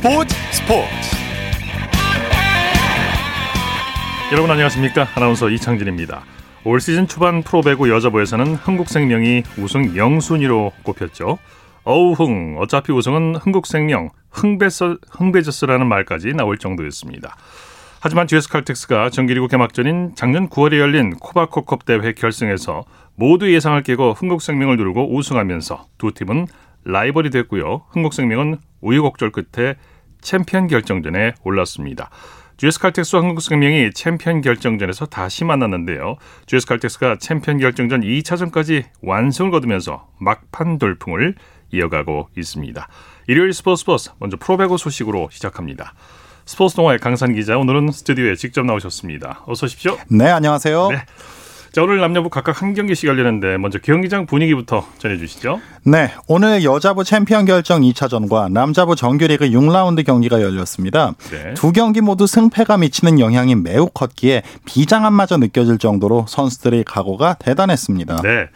스포츠 스포츠. 여러분 안녕하십니까? 아나운서 이창진입니다. 올 시즌 초반 프로배구 여자부에서는 흥국생명이 우승 영순위로 꼽혔죠. 어우흥 어차피 우승은 흥국생명 흥배서, 흥배저스라는 말까지 나올 정도였습니다. 하지만 GS칼텍스가 정기리그 개막전인 작년 9월에 열린 코바코컵 대회 결승에서 모두 예상을 깨고 흥국생명을 누르고 우승하면서 두 팀은 라이벌이 됐고요. 흥국생명은 우여곡절 끝에 챔피언 결정전에 올랐습니다. GS칼텍스와 흥국생명이 챔피언 결정전에서 다시 만났는데요. GS칼텍스가 챔피언 결정전 2차전까지 완승을 거두면서 막판 돌풍을 이어가고 있습니다. 일요일 스포츠 스포츠 먼저 프로배구 소식으로 시작합니다. 스포츠 동아의 강산 기자 오늘은 스튜디오에 직접 나오셨습니다. 어서 오십시오. 네, 안녕하세요. 네. 자, 오늘 남녀부 각각 한 경기씩 열리는데 먼저 경기장 분위기부터 전해 주시죠. 네, 오늘 여자부 챔피언 결정 2차전과 남자부 정규리그 6라운드 경기가 열렸습니다. 네. 두 경기 모두 승패가 미치는 영향이 매우 컸기에 비장함마저 느껴질 정도로 선수들의 각오가 대단했습니다. 네.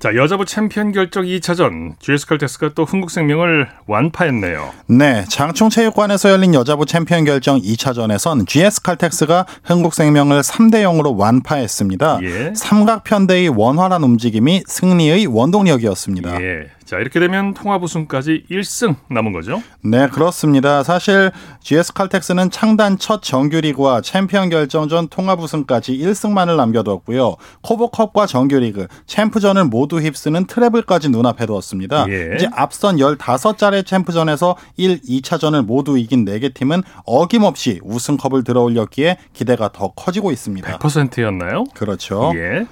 자, 여자부 챔피언 결정 2차전 GS칼텍스가 또 흥국생명을 완파했네요. 네, 장충체육관에서 열린 여자부 챔피언 결정 2차전에선 GS칼텍스가 흥국생명을 3대 0으로 완파했습니다. 예. 삼각편대의 원활한 움직임이 승리의 원동력이었습니다. 예. 자, 이렇게 되면 통합 우승까지 1승 남은 거죠? 네, 그렇습니다. 사실 GS 칼텍스는 창단 첫 정규리그와 챔피언 결정전 통합 우승까지 1승만을 남겨두었고요. 코보컵과 정규리그, 챔프전을 모두 휩쓰는 트래블까지 눈앞에 두었습니다. 예. 이제 앞선 15차례 챔프전에서 1, 2차전을 모두 이긴 4개 팀은 어김없이 우승컵을 들어올렸기에 기대가 더 커지고 있습니다. 100%였나요? 그렇죠. 예.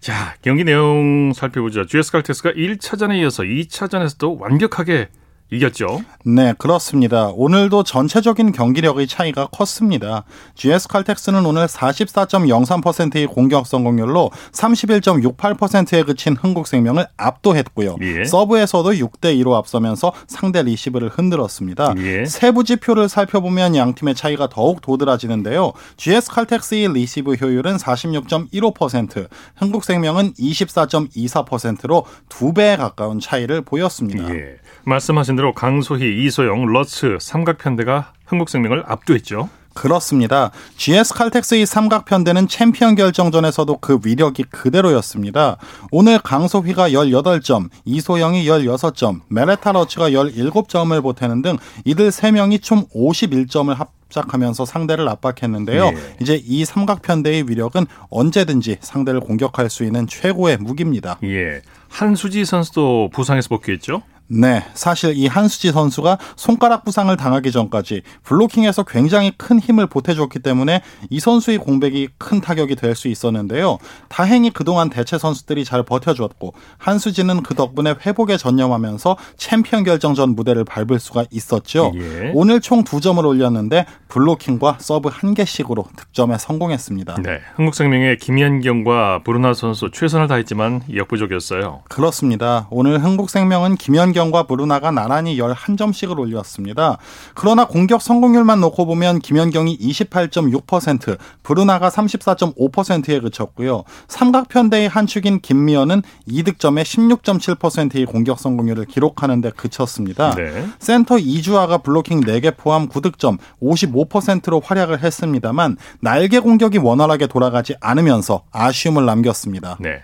자, 경기 내용 살펴보죠. GS 칼텍스가 1차전에 이어서 2차전에서도 완벽하게 이겼죠. 네, 그렇습니다. 오늘도 전체적인 경기력의 차이가 컸습니다. GS 칼텍스는 오늘 44.03%의 공격 성공률로 31.68%에 그친 흥국생명을 압도했고요. 예. 서브에서도 6대 2로 앞서면서 상대 리시브를 흔들었습니다. 예. 세부 지표를 살펴보면 양 팀의 차이가 더욱 도드라지는데요. GS 칼텍스의 리시브 효율은 46.15%, 흥국생명은 24.24%로 두 배에 가까운 차이를 보였습니다. 예. 말씀하신 대로 강소휘, 이소영, 러츠 삼각편대가 흥국생명을 압도했죠. 그렇습니다. GS 칼텍스의 삼각편대는 챔피언 결정전에서도 그 위력이 그대로였습니다. 오늘 강소휘가 18점, 이소영이 16점, 메레타 러츠가 17점을 보태는 등 이들 3명이 총 51점을 합작하면서 상대를 압박했는데요. 예. 이제 이 삼각편대의 위력은 언제든지 상대를 공격할 수 있는 최고의 무기입니다. 예. 한수지 선수도 부상에서 복귀했죠? 네, 사실 이 한수지 선수가 손가락 부상을 당하기 전까지 블로킹에서 굉장히 큰 힘을 보태줬기 때문에 이 선수의 공백이 큰 타격이 될 수 있었는데요. 다행히 그동안 대체 선수들이 잘 버텨줬고 한수지는 그 덕분에 회복에 전념하면서 챔피언 결정전 무대를 밟을 수가 있었죠. 예. 오늘 총 두 점을 올렸는데 블로킹과 서브 한 개씩으로 득점에 성공했습니다. 네, 흥국생명의 김연경과 브루나 선수 최선을 다했지만 역부족이었어요. 그렇습니다. 오늘 흥국생명은 김연경 김연경과 브루나가 나란히 11점씩을 올렸습니다. 그러나 공격 성공률만 놓고 보면 김연경이 28.6%, 브루나가 34.5%에 그쳤고요. 삼각편대의 한 축인 김미연은 2득점에 16.7%의 공격 성공률을 기록하는 데 그쳤습니다. 네. 센터 이주아가 블로킹 4개 포함 9득점 55%로 활약을 했습니다만 날개 공격이 원활하게 돌아가지 않으면서 아쉬움을 남겼습니다. 네.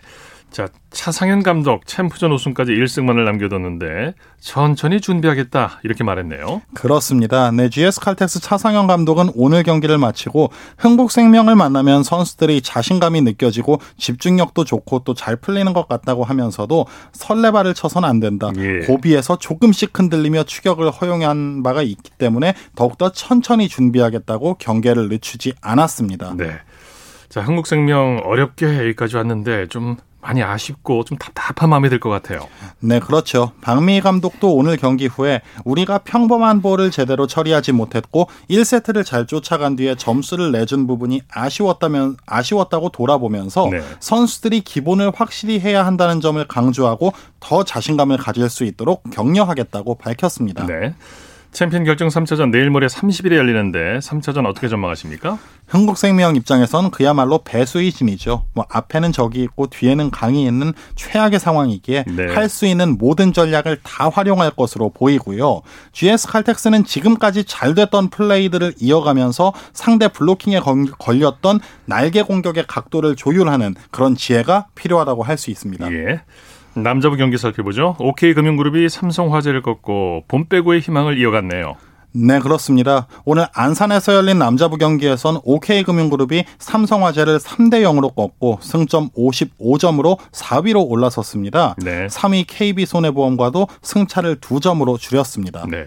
자, 차상현 감독 챔프전 우승까지 1승만을 남겨뒀는데 천천히 준비하겠다 이렇게 말했네요. 그렇습니다. 네, GS 칼텍스 차상현 감독은 오늘 경기를 마치고 흥국생명을 만나면 선수들이 자신감이 느껴지고 집중력도 좋고 또 잘 풀리는 것 같다고 하면서도 설레발을 쳐선 안 된다. 예. 고비에서 조금씩 흔들리며 추격을 허용한 바가 있기 때문에 더욱더 천천히 준비하겠다고 경계를 늦추지 않았습니다. 네. 자, 한국생명 어렵게 여기까지 왔는데 좀 많이 아쉽고 좀 답답한 마음이 들 것 같아요. 네, 그렇죠. 박미 감독도 오늘 경기 후에 우리가 평범한 볼을 제대로 처리하지 못했고 1세트를 잘 쫓아간 뒤에 점수를 내준 부분이 아쉬웠다면 아쉬웠다고 돌아보면서 네. 선수들이 기본을 확실히 해야 한다는 점을 강조하고 더 자신감을 가질 수 있도록 격려하겠다고 밝혔습니다. 네. 챔피언 결정 3차전 내일 모레 30일에 열리는데 3차전 어떻게 전망하십니까? 흥국생명 입장에선 그야말로 배수이진이죠. 뭐 앞에는 적이 있고 뒤에는 강이 있는 최악의 상황이기에 네. 할수 있는 모든 전략을 다 활용할 것으로 보이고요. GS 칼텍스는 지금까지 잘 됐던 플레이들을 이어가면서 상대 블로킹에 건- 걸렸던 날개 공격의 각도를 조율하는 그런 지혜가 필요하다고 할 수 있습니다. 예. 남자부 경기 살펴보죠. OK금융그룹이 삼성화재를 꺾고 본 빼고의 희망을 이어갔네요. 네, 그렇습니다. 오늘 안산에서 열린 남자부 경기에선 OK금융그룹이 삼성화재를 3대 0으로 꺾고 승점 55점으로 4위로 올라섰습니다. 네. 3위 KB손해보험과도 승차를 2점으로 줄였습니다. 네.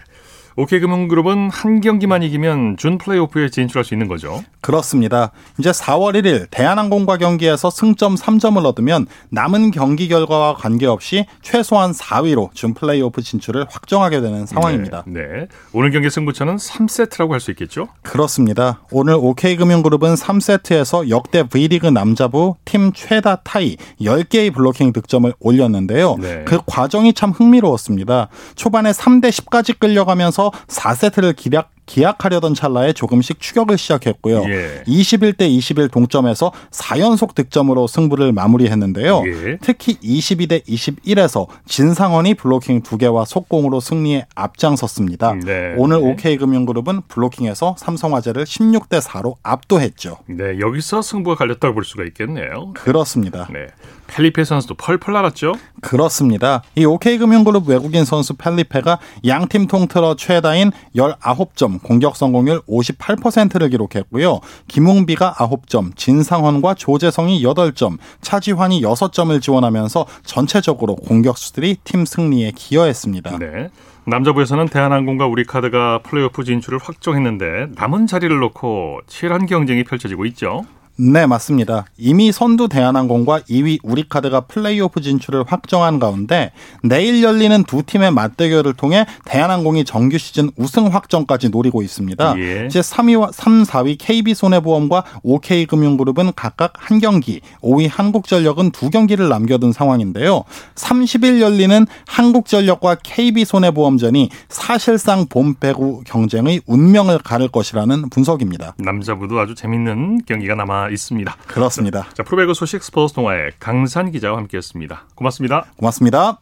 OK금융그룹은 한 경기만 이기면 준 플레이오프에 진출할 수 있는 거죠. 그렇습니다. 이제 4월 1일 대한항공과 경기에서 승점 3점을 얻으면 남은 경기 결과와 관계없이 최소한 4위로 준 플레이오프 진출을 확정하게 되는 상황입니다. 네. 네. 오늘 경기 승부처는 3세트라고 할 수 있겠죠? 그렇습니다. 오늘 OK금융그룹은 3세트에서 역대 V리그 남자부 팀 최다 타이 10개의 블로킹 득점을 올렸는데요. 네. 그 과정이 참 흥미로웠습니다. 초반에 3대 10까지 끌려가면서 4세트를 기약 기약하려던 찰나에 조금씩 추격을 시작했고요. 예. 21대 21 동점에서 4연속 득점으로 승부를 마무리했는데요. 예. 특히 22대 21에서 진상원이 블로킹 2개와 속공으로 승리에 앞장섰습니다. 네. 오늘 네. OK금융그룹은 블로킹에서 삼성화재를 16대 4로 압도했죠. 네, 여기서 승부가 갈렸다고 볼 수가 있겠네요. 그렇습니다. 네. 펠리페 선수도 펄펄 날았죠? 그렇습니다. 이 OK금융그룹 외국인 선수 펠리페가 양팀 통틀어 최다인 19점, 공격 성공률 58%를 기록했고요. 김웅비가 9점, 진상헌과 조재성이 8점, 차지환이 6점을 지원하면서 전체적으로 공격수들이 팀 승리에 기여했습니다. 네. 남자부에서는 대한항공과 우리카드가 플레이오프 진출을 확정했는데 남은 자리를 놓고 치열한 경쟁이 펼쳐지고 있죠. 네, 맞습니다. 이미 선두 대한항공과 2위 우리카드가 플레이오프 진출을 확정한 가운데 내일 열리는 두 팀의 맞대결을 통해 대한항공이 정규 시즌 우승 확정까지 노리고 있습니다. 예. 이제 3위와 3, 4위 KB손해보험과 OK금융그룹은 각각 한 경기, 5위 한국전력은 두 경기를 남겨둔 상황인데요. 30일 열리는 한국전력과 KB손해보험전이 사실상 봄 배구 경쟁의 운명을 가를 것이라는 분석입니다. 남자부도 아주 재밌는 경기가 남아 있습니다. 그렇습니다. 자, 프로배구 소식 스포츠 동아의 강산 기자와 함께했습니다. 고맙습니다. 고맙습니다.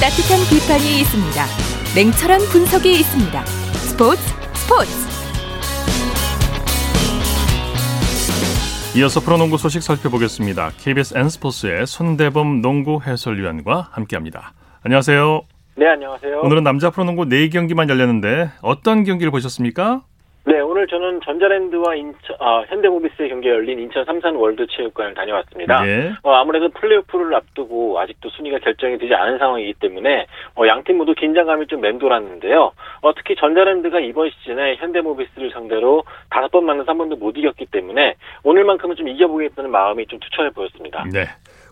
따뜻한 비판이 있습니다. 냉철한 분석이 있습니다. 스포츠 스포츠 이어서 프로농구 소식 살펴보겠습니다. KBS N스포츠의 손대범 농구 해설위원과 함께합니다. 안녕하세요. 네, 안녕하세요. 오늘은 남자 프로농구 4경기만 열렸는데 어떤 경기를 보셨습니까? 네, 오늘 저는 전자랜드와 인천, 아, 현대모비스의 경기가 열린 인천 삼산 월드체육관을 다녀왔습니다. 예. 어, 아무래도 플레이오프를 앞두고 아직도 순위가 결정이 되지 않은 상황이기 때문에 어, 양팀 모두 긴장감이 좀 맴돌았는데요. 어, 특히 전자랜드가 이번 시즌에 현대모비스를 상대로 다섯 번 만나서 한 번도 못 이겼기 때문에 오늘만큼은 좀 이겨보겠다는 마음이 좀 투철해 보였습니다. 네.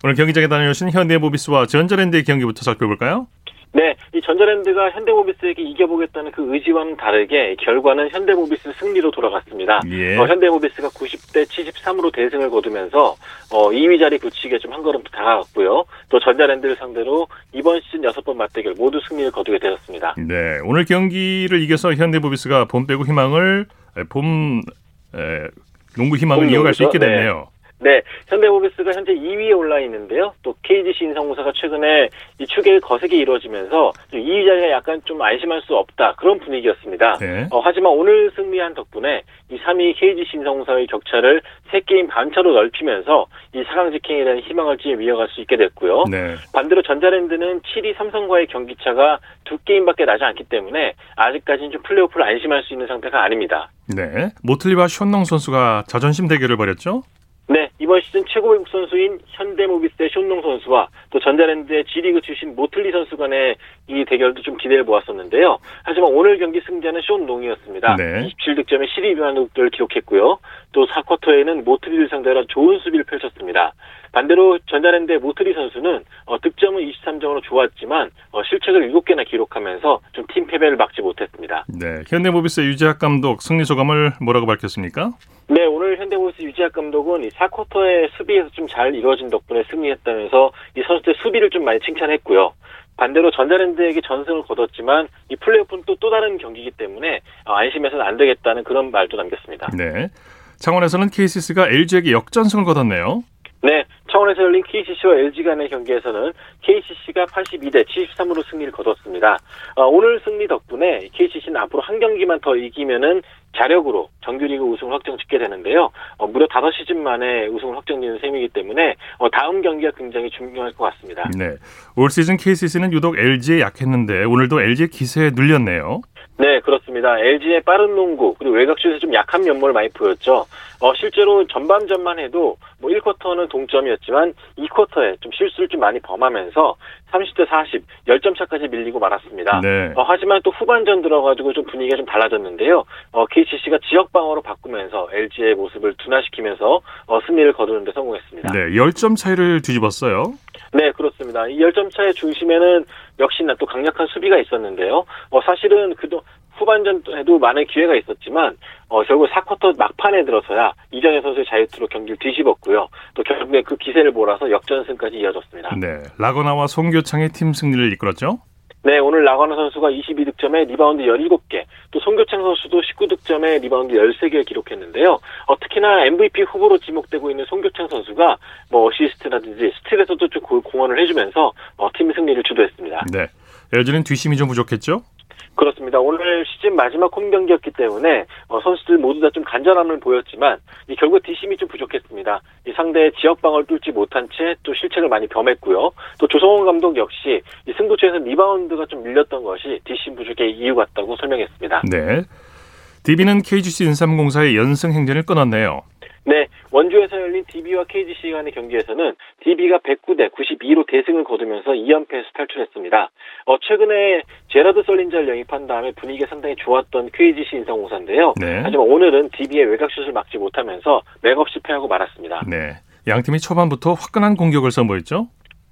오늘 경기장에 다녀오신 현대모비스와 전자랜드의 경기부터 살펴볼까요? 네, 이 전자랜드가 현대모비스에게 이겨보겠다는 그 의지와는 다르게 결과는 현대모비스 승리로 돌아갔습니다. 예. 어, 현대모비스가 90대 73으로 대승을 거두면서 어, 2위 자리 굳히기에 좀 한 걸음 더 다가갔고요. 또 전자랜드를 상대로 이번 시즌 6번 맞대결 모두 승리를 거두게 되었습니다. 네. 오늘 경기를 이겨서 현대모비스가 봄 빼고 희망을 에, 봄 에, 농구 희망을 봄 이어갈 수 있게 농구죠? 네. 됐네요. 네, 현대모비스가 현재 2위에 올라 있는데요. 또 KGC 인성공사가 최근에 이 추격이 거세게 이루어지면서 좀 2위 자리가 약간 좀 안심할 수 없다 그런 분위기였습니다. 네. 어, 하지만 오늘 승리한 덕분에 이 3위 KGC 인성공사의 격차를 3게임 반차로 넓히면서 이 4강 직행에 대한 희망을 좀 이어갈 수 있게 됐고요. 네. 반대로 전자랜드는 7위 삼성과의 경기차가 두 게임밖에 나지 않기 때문에 아직까지는 좀 플레이오프를 안심할 수 있는 상태가 아닙니다. 네. 모틀리와 쇼농 선수가 자존심 대결을 벌였죠? 네, 이번 시즌 최고 외국 선수인 현대모비스의 쇼농 선수와 또 전자랜드의 G리그 출신 모틀리 선수 간의 이 대결도 좀 기대를 모았었는데요. 하지만 오늘 경기 승자는 쇼농이었습니다. 네. 27득점에 12리바운드를 기록했고요. 또 4쿼터에는 모틀리를 상대로 좋은 수비를 펼쳤습니다. 반대로 전자랜드의 모틀리 선수는 어, 득점은 23점으로 좋았지만 어, 실책을 7개나 기록하면서 좀 팀 패배를 막지 못했습니다. 네. 현대모비스의 유재학 감독 승리 소감을 뭐라고 밝혔습니까? 네, 오늘 현대모비스 유지학 감독은 이 4쿼터의 수비에서 좀 잘 이루어진 덕분에 승리했다면서 이 선수들 수비를 좀 많이 칭찬했고요. 반대로 전자랜드에게 전승을 거뒀지만 이 플레이오프는 또, 또 다른 경기이기 때문에 어, 안심해서는 안 되겠다는 그런 말도 남겼습니다. 네. 창원에서는 KCC가 LG에게 역전승을 거뒀네요. 네, 창원에서 열린 KCC와 LG 간의 경기에서는 KCC가 82대 73으로 승리를 거뒀습니다. 어, 오늘 승리 덕분에 KCC는 앞으로 한 경기만 더 이기면은 자력으로 정규리그 우승을 확정 짓게 되는데요. 어, 무려 5시즌 만에 우승을 확정짓는 셈이기 때문에 어, 다음 경기가 굉장히 중요할 것 같습니다. 네. 올 시즌 KCC는 유독 LG에 약했는데 오늘도 LG의 기세에 눌렸네요. 네, 그렇습니다. LG의 빠른 농구 그리고 외곽슛에 좀 약한 면모를 많이 보였죠. 어, 실제로 전반전만 해도 뭐 1쿼터는 동점이었지만 2쿼터에 좀 실수를 좀 많이 범하면서 30대 40, 10점 차까지 밀리고 말았습니다. 네. 어, 하지만 또 후반전 들어가지고 좀 분위기가 좀 달라졌는데요. 어, KCC가 지역 방어로 바꾸면서 LG의 모습을 둔화시키면서 어, 승리를 거두는 데 성공했습니다. 네, 10점 차이를 뒤집었어요. 네, 그렇습니다. 이 10점 차의 중심에는 역시나 또 강력한 수비가 있었는데요. 어, 사실은 그도 후반전에도 많은 기회가 있었지만 어, 결국 4쿼터 막판에 들어서야 이정현 선수의 자유투로 경기를 뒤집었고요. 또 결국에 그 기세를 몰아서 역전승까지 이어졌습니다. 네. 라건아와 송교창이 팀 승리를 이끌었죠. 네, 오늘 라건아 선수가 22득점에 리바운드 17개, 또 송교창 선수도 19득점에 리바운드 13개 기록했는데요. 어, 특히나 MVP 후보로 지목되고 있는 송교창 선수가 뭐 어시스트라든지 스틸에서도 좀 공헌을 해주면서 어, 팀 승리를 주도했습니다. 네. LG는 뒷심이 좀 부족했죠? 그렇습니다. 오늘 시즌 마지막 홈 경기였기 때문에 어, 선수들 모두 다 좀 간절함을 보였지만 이 결국 뒷심이 좀 부족했습니다. 이 상대의 지역 방어를 뚫지 못한 채 또 실책을 많이 범했고요. 또 조성원 감독 역시 이 승부처에서 리바운드가 좀 밀렸던 것이 뒷심 부족의 이유 같다고 설명했습니다. 네. DB는 KGC 인삼공사의 연승 행진을 끊었네요. 네, 원주에서 열린 DB와 KGC 간의 경기에서는 DB가 109대 92로 대승을 거두면서 2연패에서 탈출했습니다. 어, 최근에 제라드 설린저를 영입한 다음에 분위기가 상당히 좋았던 KGC 인삼공사인데요. 네. 하지만 오늘은 DB의 외곽슛을 막지 못하면서 맥없이 패하고 말았습니다. 네. 양 팀이 초반부터 화끈한 공격을 선보였죠?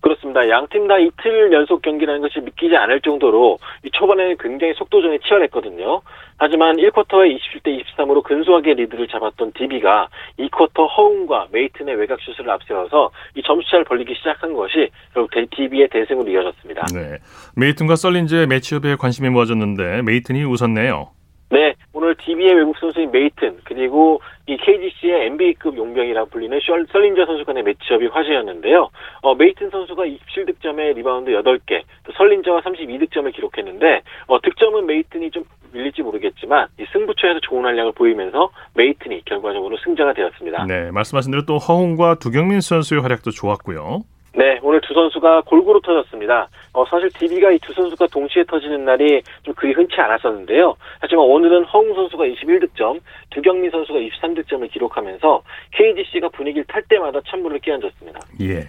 그렇습니다. 양 팀 다 이틀 연속 경기라는 것이 믿기지 않을 정도로 이 초반에 굉장히 속도전이 치열했거든요. 하지만 1쿼터에 27대 23으로 근소하게 리드를 잡았던 DB가 2쿼터 허웅과 메이튼의 외곽슛을 앞세워서 이 점수차를 벌리기 시작한 것이 결국 DB의 대승으로 이어졌습니다. 네. 메이튼과 설린저의 매치업에 관심이 모아졌는데 메이튼이 웃었네요. 네, 오늘 DB의 외국 선수인 메이튼 그리고 이 KGC의 NBA급 용병이라 불리는 설린저 선수 간의 매치업이 화제였는데요. 어, 메이튼 선수가 27득점에 리바운드 8개, 또 설린저가 32득점을 기록했는데 어, 득점은 메이튼이 좀 밀릴지 모르겠지만 이 승부처에서 좋은 활약을 보이면서 메이튼이 결과적으로 승자가 되었습니다. 네, 말씀하신 대로 또 허웅과 두경민 선수의 활약도 좋았고요. 네, 오늘 두 선수가 골고루 터졌습니다. 어, 사실 DB가 이 두 선수가 동시에 터지는 날이 좀 그리 흔치 않았었는데요. 하지만 오늘은 허웅 선수가 21득점, 두경민 선수가 23득점을 기록하면서 KGC가 분위기를 탈 때마다 찬물을 끼얹었습니다. 예.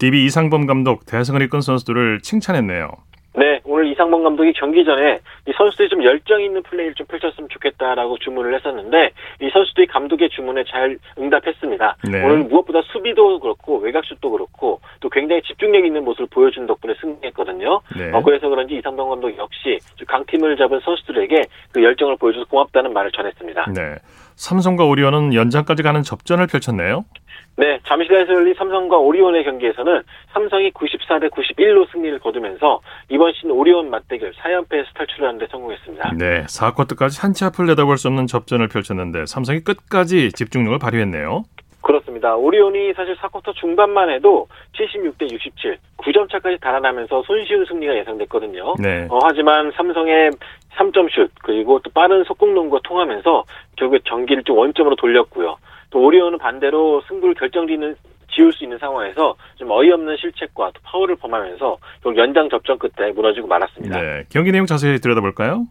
DB 이상범 감독 대승을 이끈 선수들을 칭찬했네요. 네, 오늘 이상범 감독이 경기 전에 이 선수들이 좀 열정 있는 플레이를 좀 펼쳤으면 좋겠다라고 주문을 했었는데 이 선수들이 감독의 주문에 잘 응답했습니다. 네. 오늘 무엇보다 수비도 그렇고 외곽슛도 그렇고 또 굉장히 집중력 있는 모습을 보여준 덕분에 승리했거든요. 네. 어, 그래서 그런지 이상범 감독 역시 강팀을 잡은 선수들에게 그 열정을 보여줘서 고맙다는 말을 전했습니다. 네. 삼성과 오리온은 연장까지 가는 접전을 펼쳤네요. 네, 잠실에서 열린 삼성과 오리온의 경기에서는 삼성이 94대 91로 승리를 거두면서 이번 시즌 오리온 맞대결 4연패에서 탈출하는 데 성공했습니다. 네, 4쿼터까지 한치 앞을 내다볼 수 없는 접전을 펼쳤는데 삼성이 끝까지 집중력을 발휘했네요. 그렇습니다. 오리온이 사실 4쿼터 중반만 해도 76대 67, 9점 차까지 달아나면서 손쉬운 승리가 예상됐거든요. 네. 어, 하지만 삼성의 3점슛 그리고 또 빠른 속공농구가 통하면서 결국에 경기를 좀 원점으로 돌렸고요. 또 오리온은 반대로 승부를 결정짓는 지울 수 있는 상황에서 좀 어이없는 실책과 또 파울을 범하면서 결국 연장 접전 끝에 무너지고 말았습니다. 네. 경기 내용 자세히 들여다볼까요?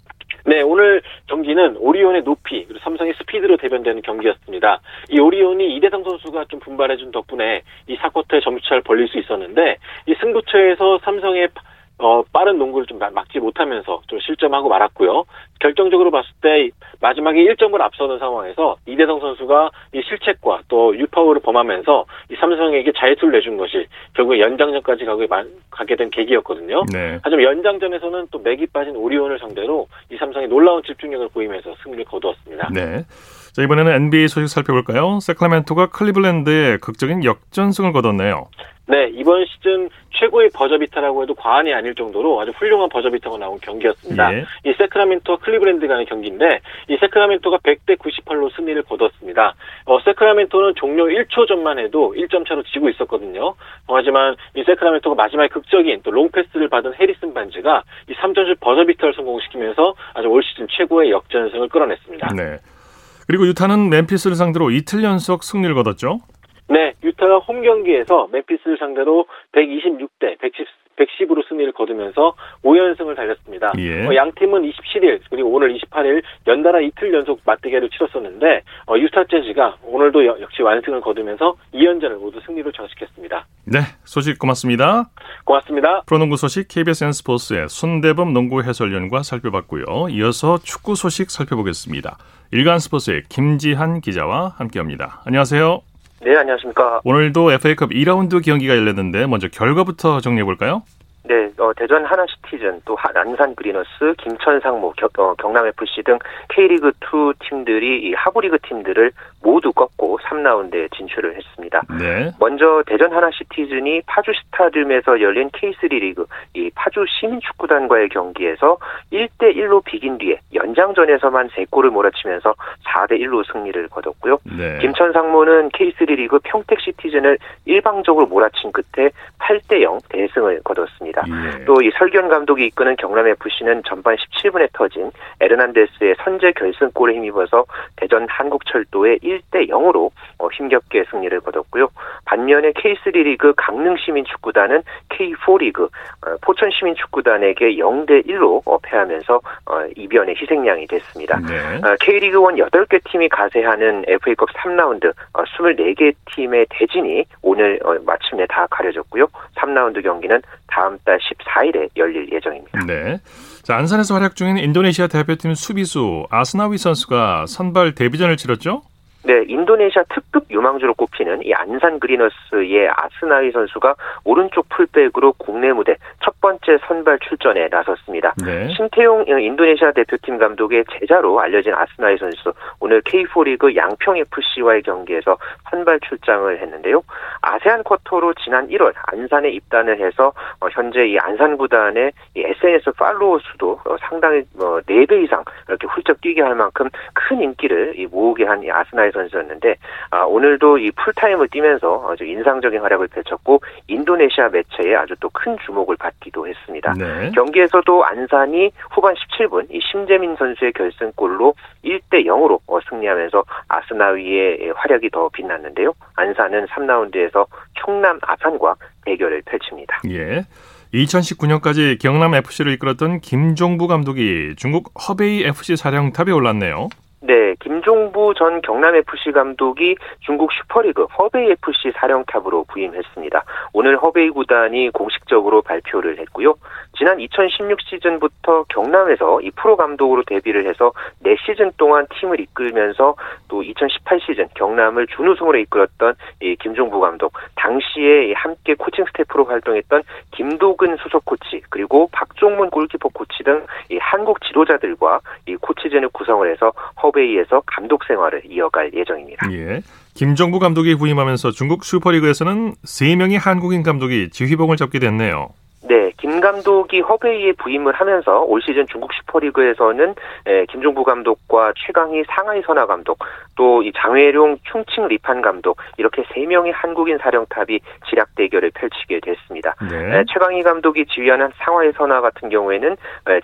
네, 오늘 경기는 오리온의 높이 그리고 삼성의 스피드로 대변되는 경기였습니다. 이 오리온이 이대성 선수가 좀 분발해준 덕분에 이 4쿼터의 점수차를 벌릴 수 있었는데 이 승부처에서 삼성의 어, 빠른 농구를 좀 막지 못하면서 좀 실점하고 말았고요. 결정적으로 봤을 때 마지막에 1점을 앞서는 상황에서 이대성 선수가 이 실책과 또 유파울을 범하면서 이 삼성에게 자유투를 내준 것이 결국 연장전까지 가게, 가게 된 계기였거든요. 네. 하지만 연장전에서는 또 맥이 빠진 오리온을 상대로 이 삼성이 놀라운 집중력을 보이면서 승리를 거두었습니다. 네. 자, 이번에는 NBA 소식 살펴볼까요? 세클라멘토가 클리블랜드에 극적인 역전승을 거뒀네요. 네, 이번 시즌 최고의 버저비터라고 해도 과언이 아닐 정도로 아주 훌륭한 버저비터가 나온 경기였습니다. 예. 이 세크라멘토와 클리브랜드 간의 경기인데 이 세크라멘토가 100대 98로 승리를 거뒀습니다. 어, 세크라멘토는 종료 1초 전만 해도 1점 차로 지고 있었거든요. 어, 하지만 이 세크라멘토가 마지막에 극적인 또 롱패스를 받은 해리슨 반즈가 이 3점슛 버저비터를 성공시키면서 아주 올 시즌 최고의 역전승을 끌어냈습니다. 네. 그리고 유타는 멤피스를 상대로 이틀 연속 승리를 거뒀죠. 네, 유타가 홈 경기에서 멤피스를 상대로 126대 110, 110으로 승리를 거두면서 5연승을 달렸습니다. 예. 어, 양 팀은 27일 그리고 오늘 28일 연달아 이틀 연속 맞대결을 치렀었는데 어, 유타 재즈가 오늘도 여, 역시 완승을 거두면서 2연전을 모두 승리로 장식했습니다. 네, 소식 고맙습니다. 고맙습니다. 프로농구 소식 KBS N스포츠의 손대범 농구 해설위원과 살펴봤고요. 이어서 축구 소식 살펴보겠습니다. 일간 스포츠의 김지한 기자와 함께합니다. 안녕하세요. 네, 안녕하십니까. 오늘도 FA컵 2라운드 경기가 열렸는데 먼저 결과부터 정리해 볼까요? 네, 어, 대전 하나시티즌, 또 안산 그리너스, 김천 상무, 어, 경남 FC 등 K리그 2 팀들이 이 하부리그 팀들을 모두 꺾고 3라운드에 진출을 했습니다. 네. 먼저 대전 하나시티즌이 파주 스타디움에서 열린 K3 리그 이 파주 시민축구단과의 경기에서 1대 1로 비긴 뒤에 연장전에서만 3골을 몰아치면서 4대 1로 승리를 거뒀고요. 네. 김천 상무는 K3 리그 평택 시티즌을 일방적으로 몰아친 끝에 8대 0 대승을 거뒀습니다. 있습니다. 예. 또이 설견 감독이 이끄는 경남 FC는 전반 17분에 터진 에르난데스의 선제 결승골에 힘입어서 대전 한국철도의 1대 0으로 어, 힘겹게 승리를 거뒀고요. 반면에 K3 리그 강릉 시민 축구단은 K4 리그 어, 포천 시민 축구단에게 0대 1로 어, 패하면서 이변의 희생양이 됐습니다. 네. K리그 1 8개 팀이 가세하는 FA컵 3라운드 24개 팀의 대진이 오늘 마침내 다 가려졌고요. 3라운드 경기는 다음 달 14일에 열릴 예정입니다. 네. 자, 안산에서 활약 중인 인도네시아 대표팀 수비수 아스나위 선수가 선발 데뷔전을 치렀죠? 네, 인도네시아 특급 유망주로 꼽히는 이 안산 그리너스의 아스나위 선수가 오른쪽 풀백으로 국내 무대 첫 번째 선발 출전에 나섰습니다. 네. 신태용 인도네시아 대표팀 감독의 제자로 알려진 아스나위 선수 오늘 K4 리그 양평 FC와의 경기에서 선발 출장을 했는데요. 아세안 쿼터로 지난 1월 안산에 입단을 해서 어, 현재 이 안산 구단의 SNS 팔로워 수도 어, 상당히 뭐 4배 이상 이렇게 훌쩍 뛰게 할 만큼 큰 인기를 모으게 한 아스나위 선수였는데 아, 오늘도 이 풀타임을 뛰면서 아주 인상적인 활약을 펼쳤고 인도네시아 매체에 아주 또 큰 주목을 받기도 했습니다. 네. 경기에서도 안산이 후반 17분 이 심재민 선수의 결승골로 1대 0으로 어, 승리하면서 아스나위의 활약이 더 빛났는데요. 안산은 3라운드에서 충남 아산과 대결을 펼칩니다. 예. 2019년까지 경남 FC를 이끌었던 김종부 감독이 중국 허베이 FC 사령탑에 올랐네요. 네, 김종부 전 경남FC 감독이 중국 슈퍼리그 허베이 FC 사령탑으로 부임했습니다. 오늘 허베이 구단이 공식적으로 발표를 했고요. 지난 2016 시즌부터 경남에서 이 프로 감독으로 데뷔를 해서 4시즌 동안 팀을 이끌면서 또 2018 시즌 경남을 준우승으로 이끌었던 이 김종부 감독, 당시에 함께 코칭 스태프로 활동했던 김도근 수석 코치, 그리고 박종문 골키퍼 코치 등 이 한국 지도자들과 이 코치진을 구성을 해서 허 베이에서 감독 생활을 이어갈 예정입니다. 예. 김정부 감독이 부임하면서 중국 슈퍼리그에서는 3명의 한국인 감독이 지휘봉을 잡게 됐네요. 네, 김 감독이 허베이에 부임을 하면서 올 시즌 중국 슈퍼리그에서는 김종부 감독과 최강희 상하이 선화 감독, 또 이 장회룡 충칭 리판 감독 이렇게 세 명의 한국인 사령탑이 지략 대결을 펼치게 됐습니다. 네. 최강희 감독이 지휘하는 상하이 선화 같은 경우에는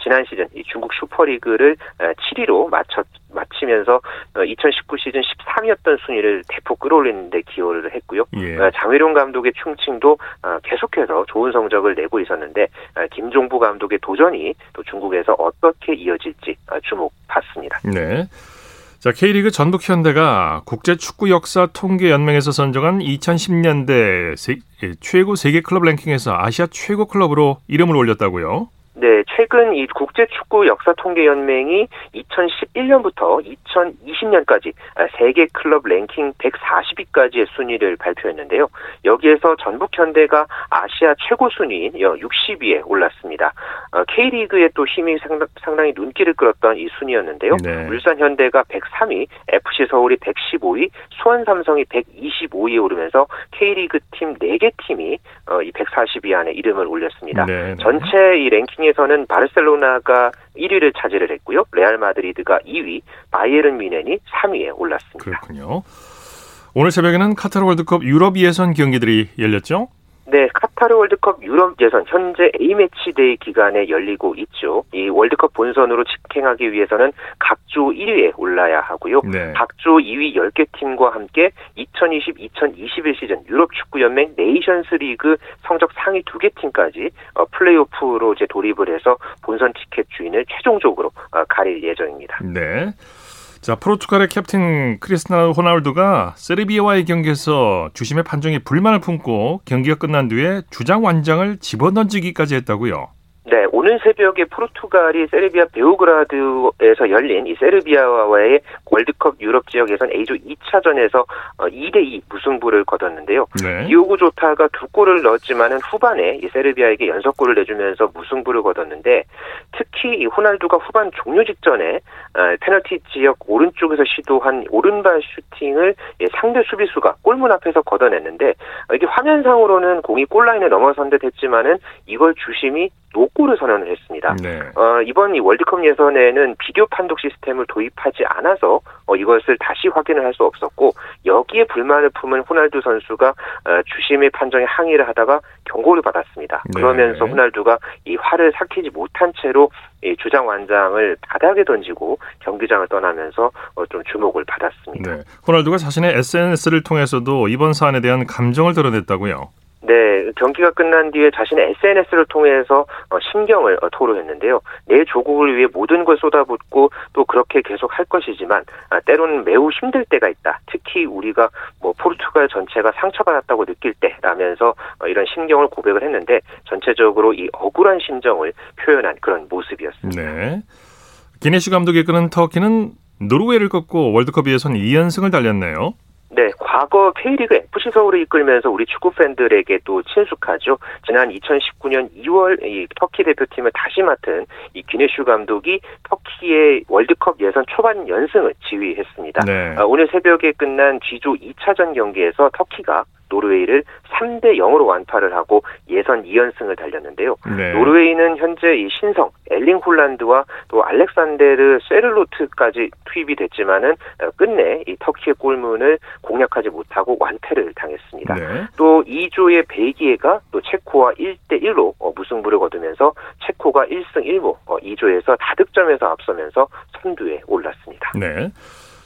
지난 시즌 이 중국 슈퍼리그를 7위로 마쳤 마치면서 2019 시즌 13위였던 순위를 대폭 끌어올리는데 기여를 했고요. 예. 장회룡 감독의 충칭도 계속해서 좋은 성적을 내고 있었는데 김종부 감독의 도전이 또 중국에서 어떻게 이어질지 주목받습니다. 네. 자, K리그 전북 현대가 국제 축구 역사 통계 연맹에서 선정한 2010년대 세, 예, 최고 세계 클럽 랭킹에서 아시아 최고 클럽으로 이름을 올렸다고요? 네, 최근 이 국제축구 역사통계연맹이 2011년부터 2020년까지 세계 클럽 랭킹 140위까지의 순위를 발표했는데요. 여기에서 전북 현대가 아시아 최고 순위인 60위에 올랐습니다. 어, K리그의 또 힘이 상당히 눈길을 끌었던 이 순위였는데요. 네. 울산 현대가 103위, FC 서울이 115위, 수원 삼성이 125위에 오르면서 K리그 팀 4개 팀이 어, 이 140위 안에 이름을 올렸습니다. 네, 네. 전체 이 랭킹에 서는 바르셀로나가 1위를 차지를 했고요. 레알 마드리드가 2위, 바이에른 뮌헨이 3위에 올랐습니다. 그렇군요. 오늘 새벽에는 카타르 월드컵 유럽 예선 경기들이 열렸죠? 네, 카타르 월드컵 유럽 예선 현재 A매치 데이 기간에 열리고 있죠. 이 월드컵 본선으로 직행하기 위해서는 각조 1위에 올라야 하고요. 네. 각조 2위 10개 팀과 함께 2020-2021 시즌 유럽 축구 연맹 네이션스 리그 성적 상위 2개 팀까지 어, 플레이오프로 이제 돌입을 해서 본선 티켓 주인을 최종적으로 어, 가릴 예정입니다. 네. 자, 포르투갈의 캡틴 크리스티아노 호날두가 세르비아와의 경기에서 주심의 판정에 불만을 품고 경기가 끝난 뒤에 주장 완장을 집어던지기까지 했다고요. 네, 오늘 새벽에 포르투갈이 세르비아 베오그라드에서 열린 이 세르비아와의 월드컵 유럽 지역 예선 A조 2차전에서 2대2 어, 무승부를 거뒀는데요. 네. 디오고 조타가 두 골을 넣었지만은 후반에 이 세르비아에게 연속골을 내주면서 무승부를 거뒀는데 특히 이 호날두가 후반 종료 직전에 어, 페널티 지역 오른쪽에서 시도한 오른발 슈팅을 상대 수비수가 골문 앞에서 걷어냈는데 어, 이게 화면상으로는 공이 골라인에 넘어선 듯 했지만은 이걸 주심이 노골을 선언을 했습니다. 네. 어, 이번 이 월드컵 예선에는 비디오 판독 시스템을 도입하지 않아서 어, 이것을 다시 확인을 할 수 없었고 여기에 불만을 품은 호날두 선수가 어, 주심의 판정에 항의를 하다가 경고를 받았습니다. 네. 그러면서 호날두가 이 화를 삭히지 못한 채로 이 주장 완장을 바닥에 던지고 경기장을 떠나면서 어, 좀 주목을 받았습니다. 네. 호날두가 자신의 SNS를 통해서도 이번 사안에 대한 감정을 드러냈다고요. 네, 경기가 끝난 뒤에 자신의 SNS를 통해서 어, 심경을 어, 토로했는데요. 내 조국을 위해 모든 걸 쏟아붓고 또 그렇게 계속 할 것이지만 아, 때로는 매우 힘들 때가 있다. 특히 우리가 뭐 포르투갈 전체가 상처받았다고 느낄 때라면서 어, 이런 심경을 고백을 했는데 전체적으로 이 억울한 심정을 표현한 그런 모습이었습니다. 네. 기네슈 감독이 이끄는 터키는 노르웨이를 꺾고 월드컵 예선 2연승을 달렸네요. 네, 과거 K리그 FC 서울을 이끌면서 우리 축구 팬들에게 또 친숙하죠. 지난 2019년 2월 이 터키 대표팀을 다시 맡은 이 기네슈 감독이 터키의 월드컵 예선 초반 연승을 지휘했습니다. 네. 아, 오늘 새벽에 끝난 G조 2차전 경기에서 터키가 노르웨이를 3대 0으로 완파를 하고 예선 2연승을 달렸는데요. 네. 노르웨이는 현재 이 신성 엘링 홀란드와 또 알렉산데르 세르로트까지 투입이 됐지만은 어, 끝내 이 터키의 골문을 공략하지 못하고 완패를 당했습니다. 네. 또 2조의 벨기에가 또 체코와 1대 1로 어, 무승부를 거두면서 체코가 1승 1무 2조에서 다득점에서 앞서면서 선두에 올랐습니다. 네.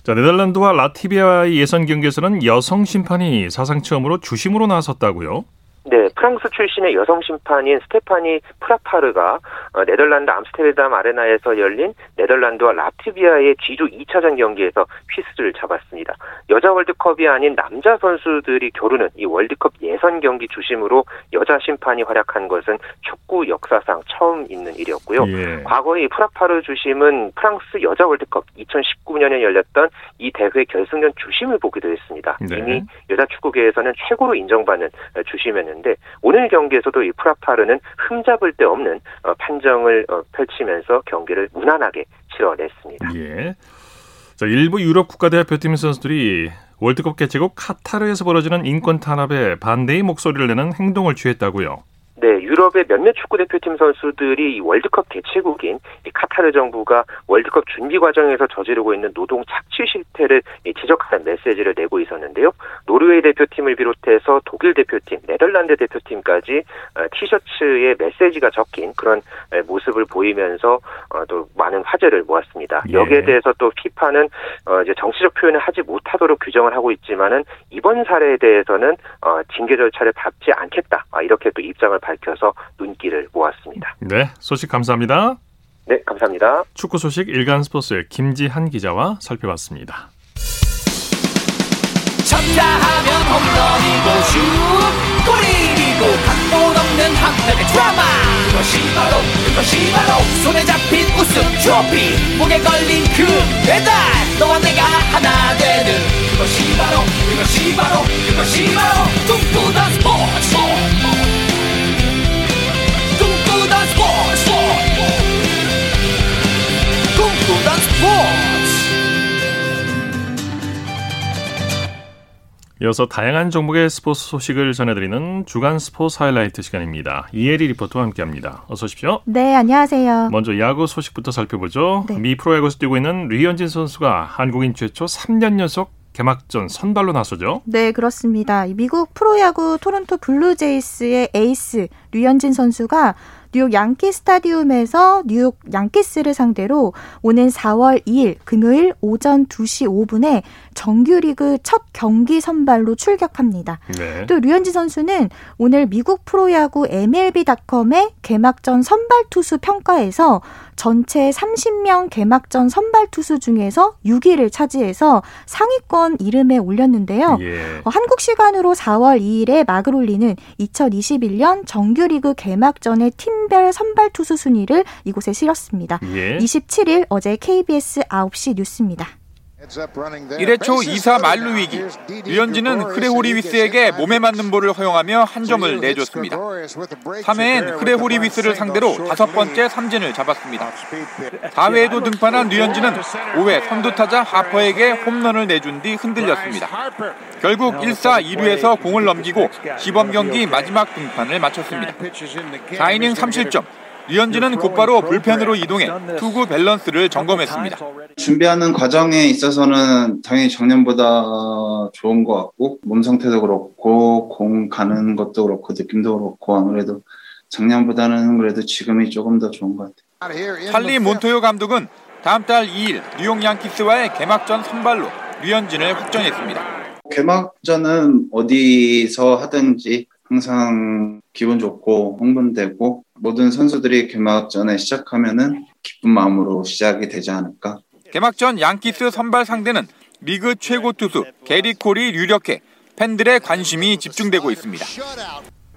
자, 네덜란드와 라티비아의 예선 경기에서는 여성 심판이 사상 처음으로 주심으로 나섰다고요? 네, 프랑스 출신의 여성 심판인 스테파니 프라파르가 어, 네덜란드 암스테르담 아레나에서 열린 네덜란드와 라트비아의 G조 2차전 경기에서 휘스를 잡았습니다. 여자 월드컵이 아닌 남자 선수들이 겨루는 이 월드컵 예선 경기 주심으로 여자 심판이 활약한 것은 축구 역사상 처음 있는 일이었고요. 예. 과거의 프라파르 주심은 프랑스 여자 월드컵 2019년에 열렸던 이 대회 결승전 주심을 보기도 했습니다. 네. 이미 여자 축구계에서는 최고로 인정받는 주심이었는 데 있는데 오늘 경기에서도 이 프라파르는 흠잡을 데 없는 어, 판정을 어, 펼치면서 경기를 무난하게 치러냈습니다. 예. 자, 일부 유럽 국가대표팀 선수들이 월드컵 개최국 카타르에서 벌어지는 인권 탄압에 반대의 목소리를 내는 행동을 취했다고요. 네, 유럽의 몇몇 축구 대표팀 선수들이 월드컵 개최국인 카타르 정부가 월드컵 준비 과정에서 저지르고 있는 노동 착취 실태를 지적하는 메시지를 내고 있었는데요. 노르웨이 대표팀을 비롯해서 독일 대표팀, 네덜란드 대표팀까지 어, 티셔츠에 메시지가 적힌 그런 모습을 보이면서 어, 또 많은 화제를 모았습니다. 예. 여기에 대해서 또 피파는 어, 이제 정치적 표현을 하지 못하도록 규정을 하고 있지만은 이번 사례에 대해서는 징계 절차를 밟지 않겠다 아, 이렇게 또 입장을 밝. 밝혀서 눈길을 모았습니다. 네, 소식 감사합니다. 네, 감사합니다. 축구 소식 일간 스포츠의 김지한 기자와 살펴봤습니다. 쳤다 하면 홈런이고 슛 골이고 각본 없는 한편의 드라마 그것이 바로 그것이 바로 손에 잡힌 우승 트로피 목에 걸린 그 배달 너와 내가 하나 되는 그것이 바로 그것이 바로 그것이 바로 꿈꾸던 스포츠 이어서 다양한 종목의 스포츠 소식을 전해드리는 주간 스포츠 하이라이트 시간입니다. 이혜리 리포터와 함께합니다. 어서 오십시오. 네, 안녕하세요. 먼저 야구 소식부터 살펴보죠. 네. 미 프로야구에서 뛰고 있는 류현진 선수가 한국인 최초 3년 연속 개막전 선발로 나서죠. 네, 그렇습니다. 이 미국 프로야구 토론토 블루제이스의 에이스 류현진 선수가 뉴욕 양키 스타디움에서 뉴욕 양키스를 상대로 오는 4월 2일 금요일 오전 2시 5분에 정규리그 첫 경기 선발로 출격합니다. 네. 또 류현진 선수는 오늘 미국 프로야구 MLB.com의 개막전 선발 투수 평가에서 전체 30명 개막전 선발 투수 중에서 6위를 차지해서 상위권 이름에 올렸는데요. 예. 어, 한국 시간으로 4월 2일에 막을 올리는 2021년 정규리그 개막전의 팀별 선발 투수 순위를 이곳에 실었습니다. 예. 27일 어제 KBS 9시 뉴스입니다. 1회 초 2사 만루 위기. 류현진은 그레고리우스에게 몸에 맞는 볼을 허용하며 한 점을 내줬습니다. 3회엔 그레고리우스를 상대로 다섯 번째 삼진을 잡았습니다. 4회에도 등판한 류현진은 5회 선두타자 하퍼에게 홈런을 내준 뒤 흔들렸습니다. 결국 1사 2루에서 공을 넘기고 시범 경기 마지막 등판을 마쳤습니다. 4이닝 3실점. 류현진은 곧바로 불펜으로 이동해 투구 밸런스를 점검했습니다. 준비하는 과정에 있어서는 당연히 작년보다 좋은 것 같고 몸 상태도 그렇고 공 가는 것도 그렇고 느낌도 그렇고 아무래도 작년보다는 그래도 지금이 조금 더 좋은 것 같아요. 찰리 몬토요 감독은 다음 달 2일 뉴욕 양키스와의 개막전 선발로 류현진을 확정했습니다. 개막전은 어디서 하든지 항상 기분 좋고 흥분되고 모든 선수들이 개막전에 시작하면은 기쁜 마음으로 시작이 되지 않을까. 개막전 양키스 선발 상대는 리그 최고 투수 게리 콜이 유력해 팬들의 관심이 집중되고 있습니다.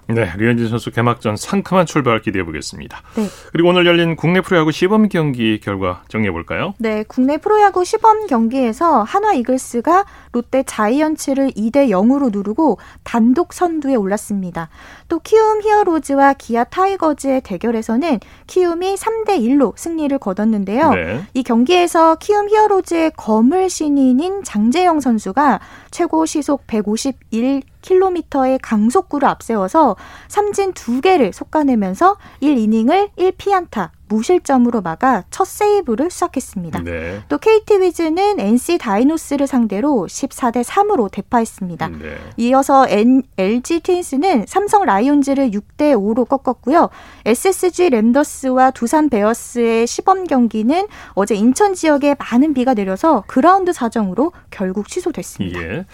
네, 류현진 선수 개막전 상큼한 출발 기대해 보겠습니다. 네. 그리고 오늘 열린 국내 프로야구 시범 경기 결과 정리해 볼까요? 네, 국내 프로야구 시범 경기에서 한화 이글스가 롯데 자이언츠를 2대 0으로 누르고 단독 선두에 올랐습니다. 또 키움 히어로즈와 기아 타이거즈의 대결에서는 키움이 3대 1로 승리를 거뒀는데요. 네. 이 경기에서 키움 히어로즈의 거물 신인인 장재영 선수가 최고 시속 151km의 강속구를 앞세워서 삼진 2개를 솎아내면서 1이닝을 1피안타 무실점으로 막아 첫 세이브를 수확했습니다. 네. 또 KT 위즈는 NC 다이노스를 상대로 14대 3으로 대파했습니다. 네. 이어서 N, LG 트윈스는 삼성 라이온즈를 6대 5로 꺾었고요. SSG 랜더스와 두산 베어스의 시범 경기는 어제 인천 지역에 많은 비가 내려서 그라운드 사정으로 결국 취소됐습니다. 예.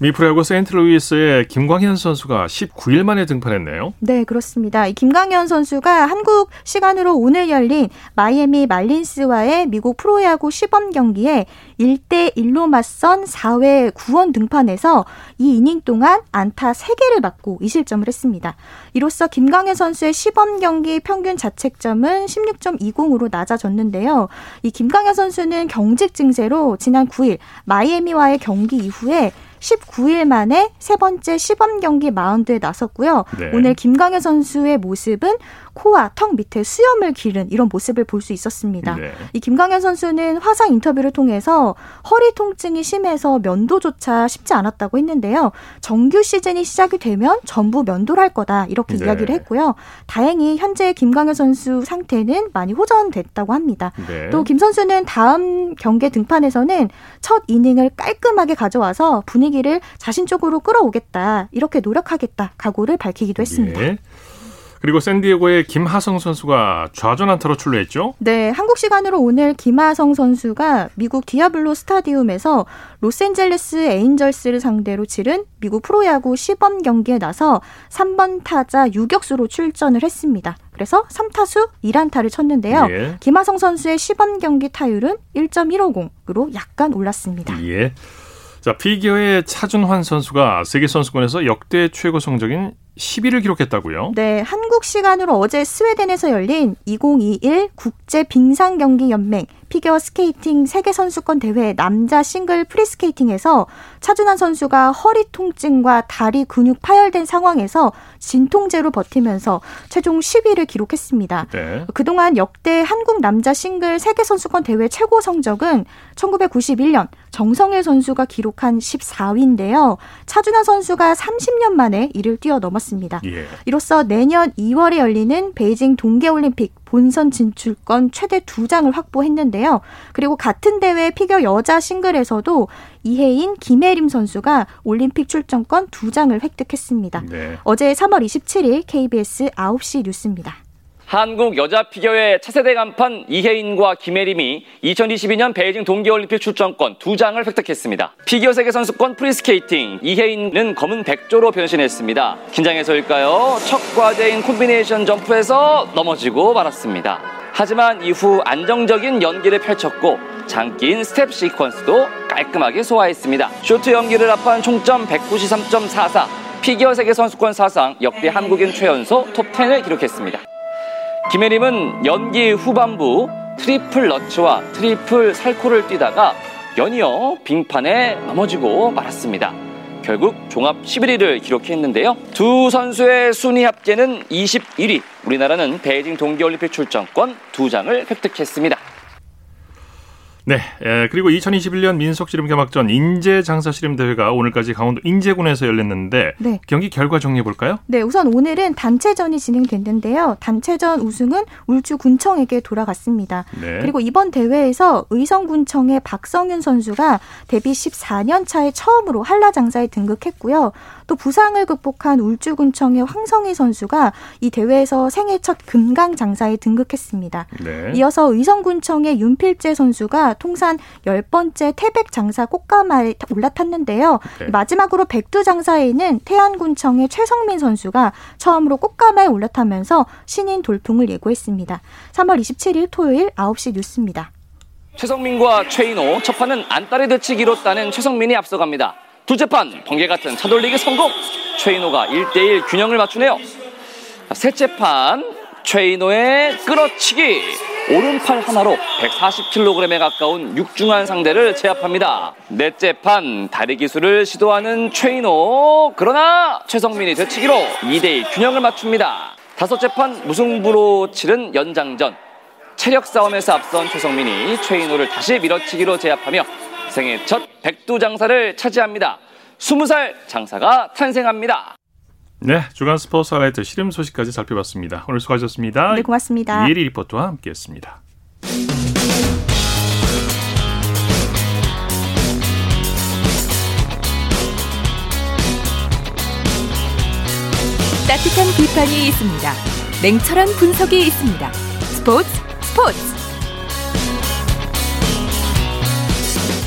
미 프로야구 세인트루이스의 김광현 선수가 19일 만에 등판했네요. 네, 그렇습니다. 이 김광현 선수가 한국 시간으로 오늘 열린 마이애미 말린스와의 미국 프로야구 시범 경기에 1대 1로 맞선 4회 구원 등판에서 이 이닝 동안 안타 3개를 맞고 2실점을 했습니다. 이로써 김강현 선수의 시범 경기 평균 자책점은 16.20으로 낮아졌는데요. 이 김강현 선수는 경직 증세로 지난 9일 마이애미와의 경기 이후에 19일 만에 세 번째 시범 경기 마운드에 나섰고요. 네. 오늘 김강현 선수의 모습은 코와 턱 밑에 수염을 기른 이런 모습을 볼 수 있었습니다. 네. 이 김강현 선수는 화상 인터뷰를 통해서 허리 통증이 심해서 면도조차 쉽지 않았다고 했는데요. 정규 시즌이 시작이 되면 전부 면도를 할 거다 이렇게 네. 이야기를 했고요. 다행히 현재 김강현 선수 상태는 많이 호전됐다고 합니다. 네. 또김 선수는 다음 경기 등판에서는 첫 이닝을 깔끔하게 가져와서 분위기 를 자신 쪽으로 끌어오겠다 이렇게 노력하겠다 각오를 밝히기도 했습니다. 예. 그리고 샌디에고의 김하성 선수가 좌전 안타로 출루했죠. 네, 한국 시간으로 오늘 김하성 선수가 미국 디아블로 스타디움에서 로스앤젤레스 에인절스를 상대로 치른 미국 프로야구 시범 경기에 나서 3번 타자 유격수로 출전을 했습니다. 그래서 3타수 1안타를 쳤는데요. 예. 김하성 선수의 시범 경기 타율은 1.150으로 약간 올랐습니다. 예. 자, 피겨의 차준환 선수가 세계 선수권에서 역대 최고 성적인 10위를 기록했다고요? 네, 한국 시간으로 어제 스웨덴에서 열린 2021 국제 빙상 경기 연맹 피겨 스케이팅 세계 선수권 대회 남자 싱글 프리스케이팅에서 차준환 선수가 허리 통증과 다리 근육 파열된 상황에서 진통제로 버티면서 최종 10위를 기록했습니다. 네. 그동안 역대 한국 남자 싱글 세계 선수권 대회 최고 성적은 1991년 정성일 선수가 기록한 14위인데요. 차준환 선수가 30년 만에 이를 뛰어넘었습니다. 예. 이로써 내년 2월에 열리는 베이징 동계올림픽 본선 진출권 최대 두 장을 확보했는데요. 그리고 같은 대회 피겨 여자 싱글에서도 이해인, 김예림 선수가 올림픽 출전권 두 장을 획득했습니다. 네. 어제 3월 27일 KBS 9시 뉴스입니다. 한국 여자 피겨의 차세대 간판 이해인과 김예림이 2022년 베이징 동계올림픽 출전권 두 장을 획득했습니다. 피겨 세계 선수권 프리스케이팅 이해인은 검은 백조로 변신했습니다. 긴장해서일까요? 첫 과제인 콤비네이션 점프에서 넘어지고 말았습니다. 하지만 이후 안정적인 연기를 펼쳤고 장기인 스텝 시퀀스도 깔끔하게 소화했습니다. 쇼트 연기를 합한 총점 193.44 피겨 세계 선수권 사상 역대 한국인 최연소 톱10을 기록했습니다. 김예림은 연기 후반부 트리플 러츠와 트리플 살코를 뛰다가 연이어 빙판에 넘어지고 말았습니다. 결국 종합 11위를 기록했는데요. 두 선수의 순위 합계는 21위. 우리나라는 베이징 동계올림픽 출전권 두 장을 획득했습니다. 네, 예, 그리고 2021년 민속씨름 개막전 인제장사씨름 대회가 오늘까지 강원도 인제군에서 열렸는데 네. 경기 결과 정리해 볼까요? 네, 우선 오늘은 단체전이 진행됐는데요. 단체전 우승은 울주군청에게 돌아갔습니다. 네. 그리고 이번 대회에서 의성군청의 박성윤 선수가 데뷔 14년 차에 처음으로 한라장사에 등극했고요. 또 부상을 극복한 울주군청의 황성희 선수가 이 대회에서 생애 첫 금강 장사에 등극했습니다. 네. 이어서 의성군청의 윤필재 선수가 통산 10번째 태백 장사 꽃가마에 올라탔는데요. 네. 마지막으로 백두 장사에는 태안군청의 최성민 선수가 처음으로 꽃가마에 올라타면서 신인 돌풍을 예고했습니다. 3월 27일 토요일 9시 뉴스입니다. 최성민과 최인호 첫 판은 안달의 대치기로 따는 최성민이 앞서갑니다. 두째 판 번개 같은 차돌리기 성공. 최인호가 1대1 균형을 맞추네요. 셋째 판 최인호의 끌어치기. 오른팔 하나로 140kg에 가까운 육중한 상대를 제압합니다. 넷째 판 다리 기술을 시도하는 최인호. 그러나 최성민이 되치기로 2대2 균형을 맞춥니다. 다섯째 판 무승부로 치른 연장전. 체력 싸움에서 앞선 최성민이 최인호를 다시 밀어치기로 제압하며 생애 첫 백두장사를 차지합니다. 20살 장사가 탄생합니다. 네, 주간 스포츠 하이라이트 시름 소식까지 살펴봤습니다. 오늘 수고하셨습니다. 네, 고맙습니다. 이혜리 리포터와 함께했습니다. 따뜻한 비판이 있습니다. 냉철한 분석이 있습니다. 스포츠 스포츠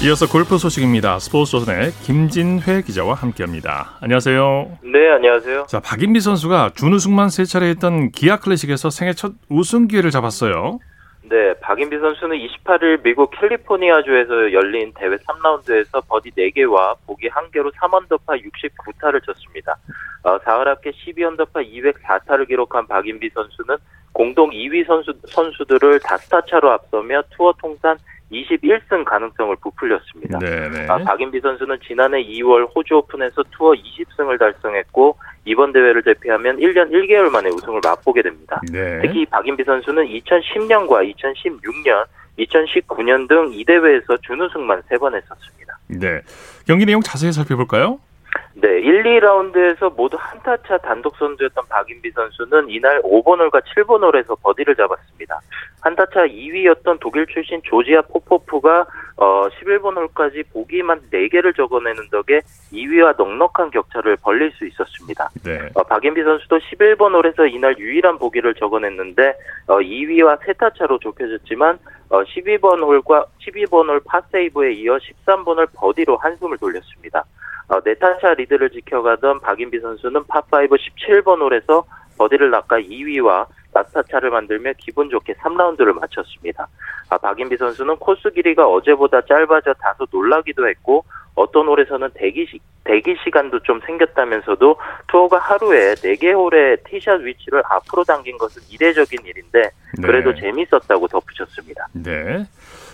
이어서 골프 소식입니다. 스포츠 조선의 김진회 기자와 함께합니다. 안녕하세요. 네, 안녕하세요. 자, 박인비 선수가 준우승만 세 차례 했던 기아 클래식에서 생애 첫 우승 기회를 잡았어요. 네, 박인비 선수는 28일 미국 캘리포니아주에서 열린 대회 3라운드에서 버디 4개와 보기 1개로 3언더파 69타를 쳤습니다. 어, 4월 합계 12언더파 204타를 기록한 박인비 선수는 공동 2위 선수, 선수들을 다스타 차로 앞서며 투어 통산 21승 가능성을 부풀렸습니다. 아, 박인비 선수는 지난해 2월 호주 오픈에서 투어 20승을 달성했고 이번 대회를 제패하면 1년 1개월 만에 우승을 맛보게 됩니다. 네. 특히 박인비 선수는 2010년과 2016년, 2019년 등 이 대회에서 준우승만 3번 했었습니다. 네. 경기 내용 자세히 살펴볼까요? 네, 1, 2라운드에서 모두 한타차 단독 선두였던 박인비 선수는 이날 5번 홀과 7번 홀에서 버디를 잡았습니다. 한타차 2위였던 독일 출신 조지아 포포프가 어, 11번 홀까지 보기만 4개를 적어내는 덕에 2위와 넉넉한 격차를 벌릴 수 있었습니다. 네. 어, 박인비 선수도 11번 홀에서 이날 유일한 보기를 적어냈는데 어, 2위와 세타차로 좁혀졌지만 어, 12번 홀과 12번 홀 파세이브에 이어 13번 홀 버디로 한숨을 돌렸습니다. 어, 네타차 리드를 지켜가던 박인비 선수는 파5 17번 홀에서 버디를 낚아 2위와 낙타차를 만들며 기분 좋게 3라운드를 마쳤습니다. 아, 박인비 선수는 코스 길이가 어제보다 짧아져 다소 놀라기도 했고 어떤 홀에서는 대기, 시, 대기 시간도 좀 생겼다면서도 투어가 하루에 4개 홀의 티샷 위치를 앞으로 당긴 것은 이례적인 일인데 그래도 네. 재밌었다고 덧붙였습니다. 네.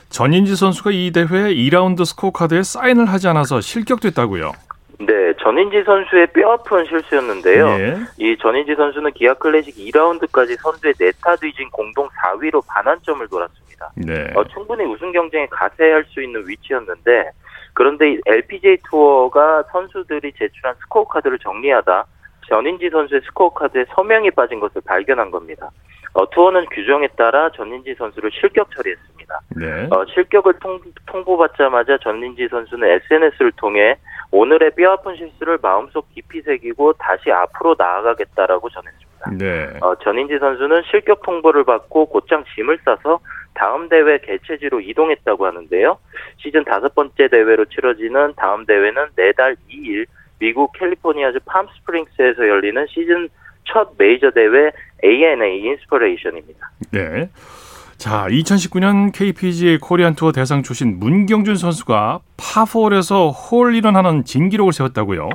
전인지 선수가 이 대회 2라운드 스코어 카드에 사인을 하지 않아서 실격됐다고요. 네, 전인지 선수의 뼈아픈 실수였는데요. 예. 이 전인지 선수는 기아 클래식 2라운드까지 선두의 네 타 뒤진 공동 4위로 반환점을 돌았습니다. 네. 어, 충분히 우승 경쟁에 가세할 수 있는 위치였는데 그런데 이 LPGA 투어가 선수들이 제출한 스코어 카드를 정리하다 전인지 선수의 스코어 카드에 서명이 빠진 것을 발견한 겁니다. 어, 투어는 규정에 따라 전인지 선수를 실격 처리했습니다. 네. 어, 실격을 통, 통보받자마자 전인지 선수는 SNS를 통해 오늘의 뼈아픈 실수를 마음속 깊이 새기고 다시 앞으로 나아가겠다라고 전했습니다. 네. 어, 전인지 선수는 실격 통보를 받고 곧장 짐을 싸서 다음 대회 개최지로 이동했다고 하는데요. 시즌 다섯 번째 대회로 치러지는 다음 대회는 내달 2일 미국 캘리포니아주 팜스프링스에서 열리는 시즌 첫 메이저 대회 ANA 인스퍼레이션입니다. 네. 자, 2019년 KPGA 코리안 투어 대상 출신 문경준 선수가 파4홀에서 홀인원 하는 진기록을 세웠다고요.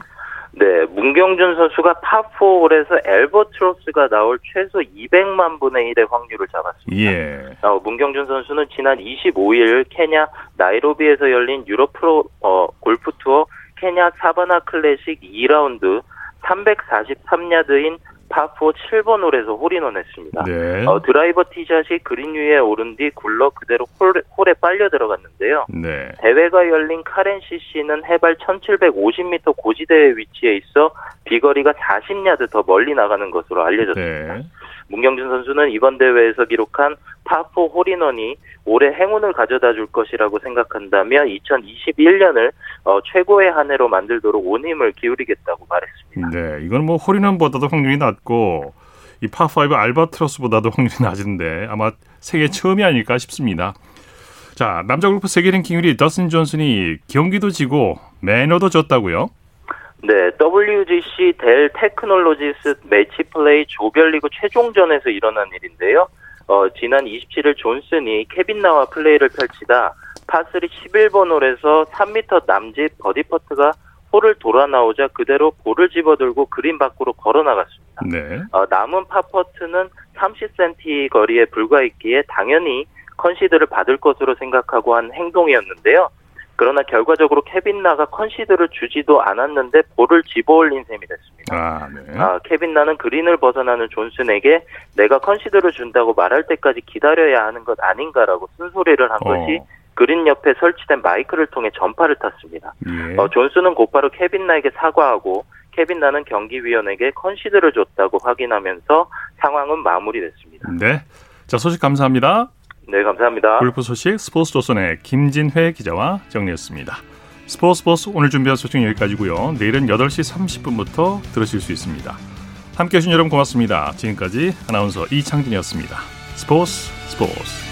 네, 문경준 선수가 파4홀에서 앨버트로스가 나올 최소 200만 분의 1의 확률을 잡았습니다. 예. 어, 문경준 선수는 지난 25일 케냐 나이로비에서 열린 유럽 프로 어, 골프 투어 케냐 사바나 클래식 2라운드 343야드인 파4 7번 홀에서 홀인원 했습니다. 네. 어, 드라이버 티샷이 그린 위에 오른 뒤 굴러 그대로 홀, 홀에 빨려 들어갔는데요. 네. 대회가 열린 카렌 CC는 해발 1750m 고지대에 위치해 있어 비거리가 40야드 더 멀리 나가는 것으로 알려졌습니다. 네. 문경준 선수는 이번 대회에서 기록한 파4 홀인원이 올해 행운을 가져다 줄 것이라고 생각한다며 2021년을 어, 최고의 한 해로 만들도록 온 힘을 기울이겠다고 말했습니다. 네. 이건 뭐 홀인원보다도 확률이 낮고 이 파5 알바트로스보다도 확률이 낮은데 아마 세계 처음이 아닐까 싶습니다. 자, 남자 골프 세계 랭킹 1위 더스틴 존슨이 경기도 지고 매너도 졌다고요? 네, WGC 델 테크놀로지스 매치 플레이 조별리그 최종전에서 일어난 일인데요. 어, 지난 27일 존슨이 케빈 나와 플레이를 펼치다 파3 11번 홀에서 3m 남짓 버디 퍼트가 홀을 돌아 나오자 그대로 볼을 집어들고 그린 밖으로 걸어 나갔습니다. 네. 어, 남은 파퍼트는 30cm 거리에 불과했기에 당연히 컨시드를 받을 것으로 생각하고 한 행동이었는데요. 그러나 결과적으로 케빈 나가 컨시드를 주지도 않았는데 볼을 집어올린 셈이 됐습니다. 아, 네. 아, 케빈 나는 그린을 벗어나는 존슨에게 내가 컨시드를 준다고 말할 때까지 기다려야 하는 것 아닌가라고 쓴소리를 한 것이 어. 그린 옆에 설치된 마이크를 통해 전파를 탔습니다. 예. 어, 존슨은 곧바로 케빈 나에게 사과하고 케빈 나는 경기위원에게 컨시드를 줬다고 확인하면서 상황은 마무리됐습니다. 네. 자, 소식 감사합니다. 네, 감사합니다. 골프 소식 스포츠 조선의 김진회 기자와 정리했습니다. 스포츠 스포츠 오늘 준비한 소식 여기까지고요. 내일은 8시 30분부터 들으실 수 있습니다. 함께해 주신 여러분 고맙습니다. 지금까지 아나운서 이창진이었습니다. 스포츠 스포츠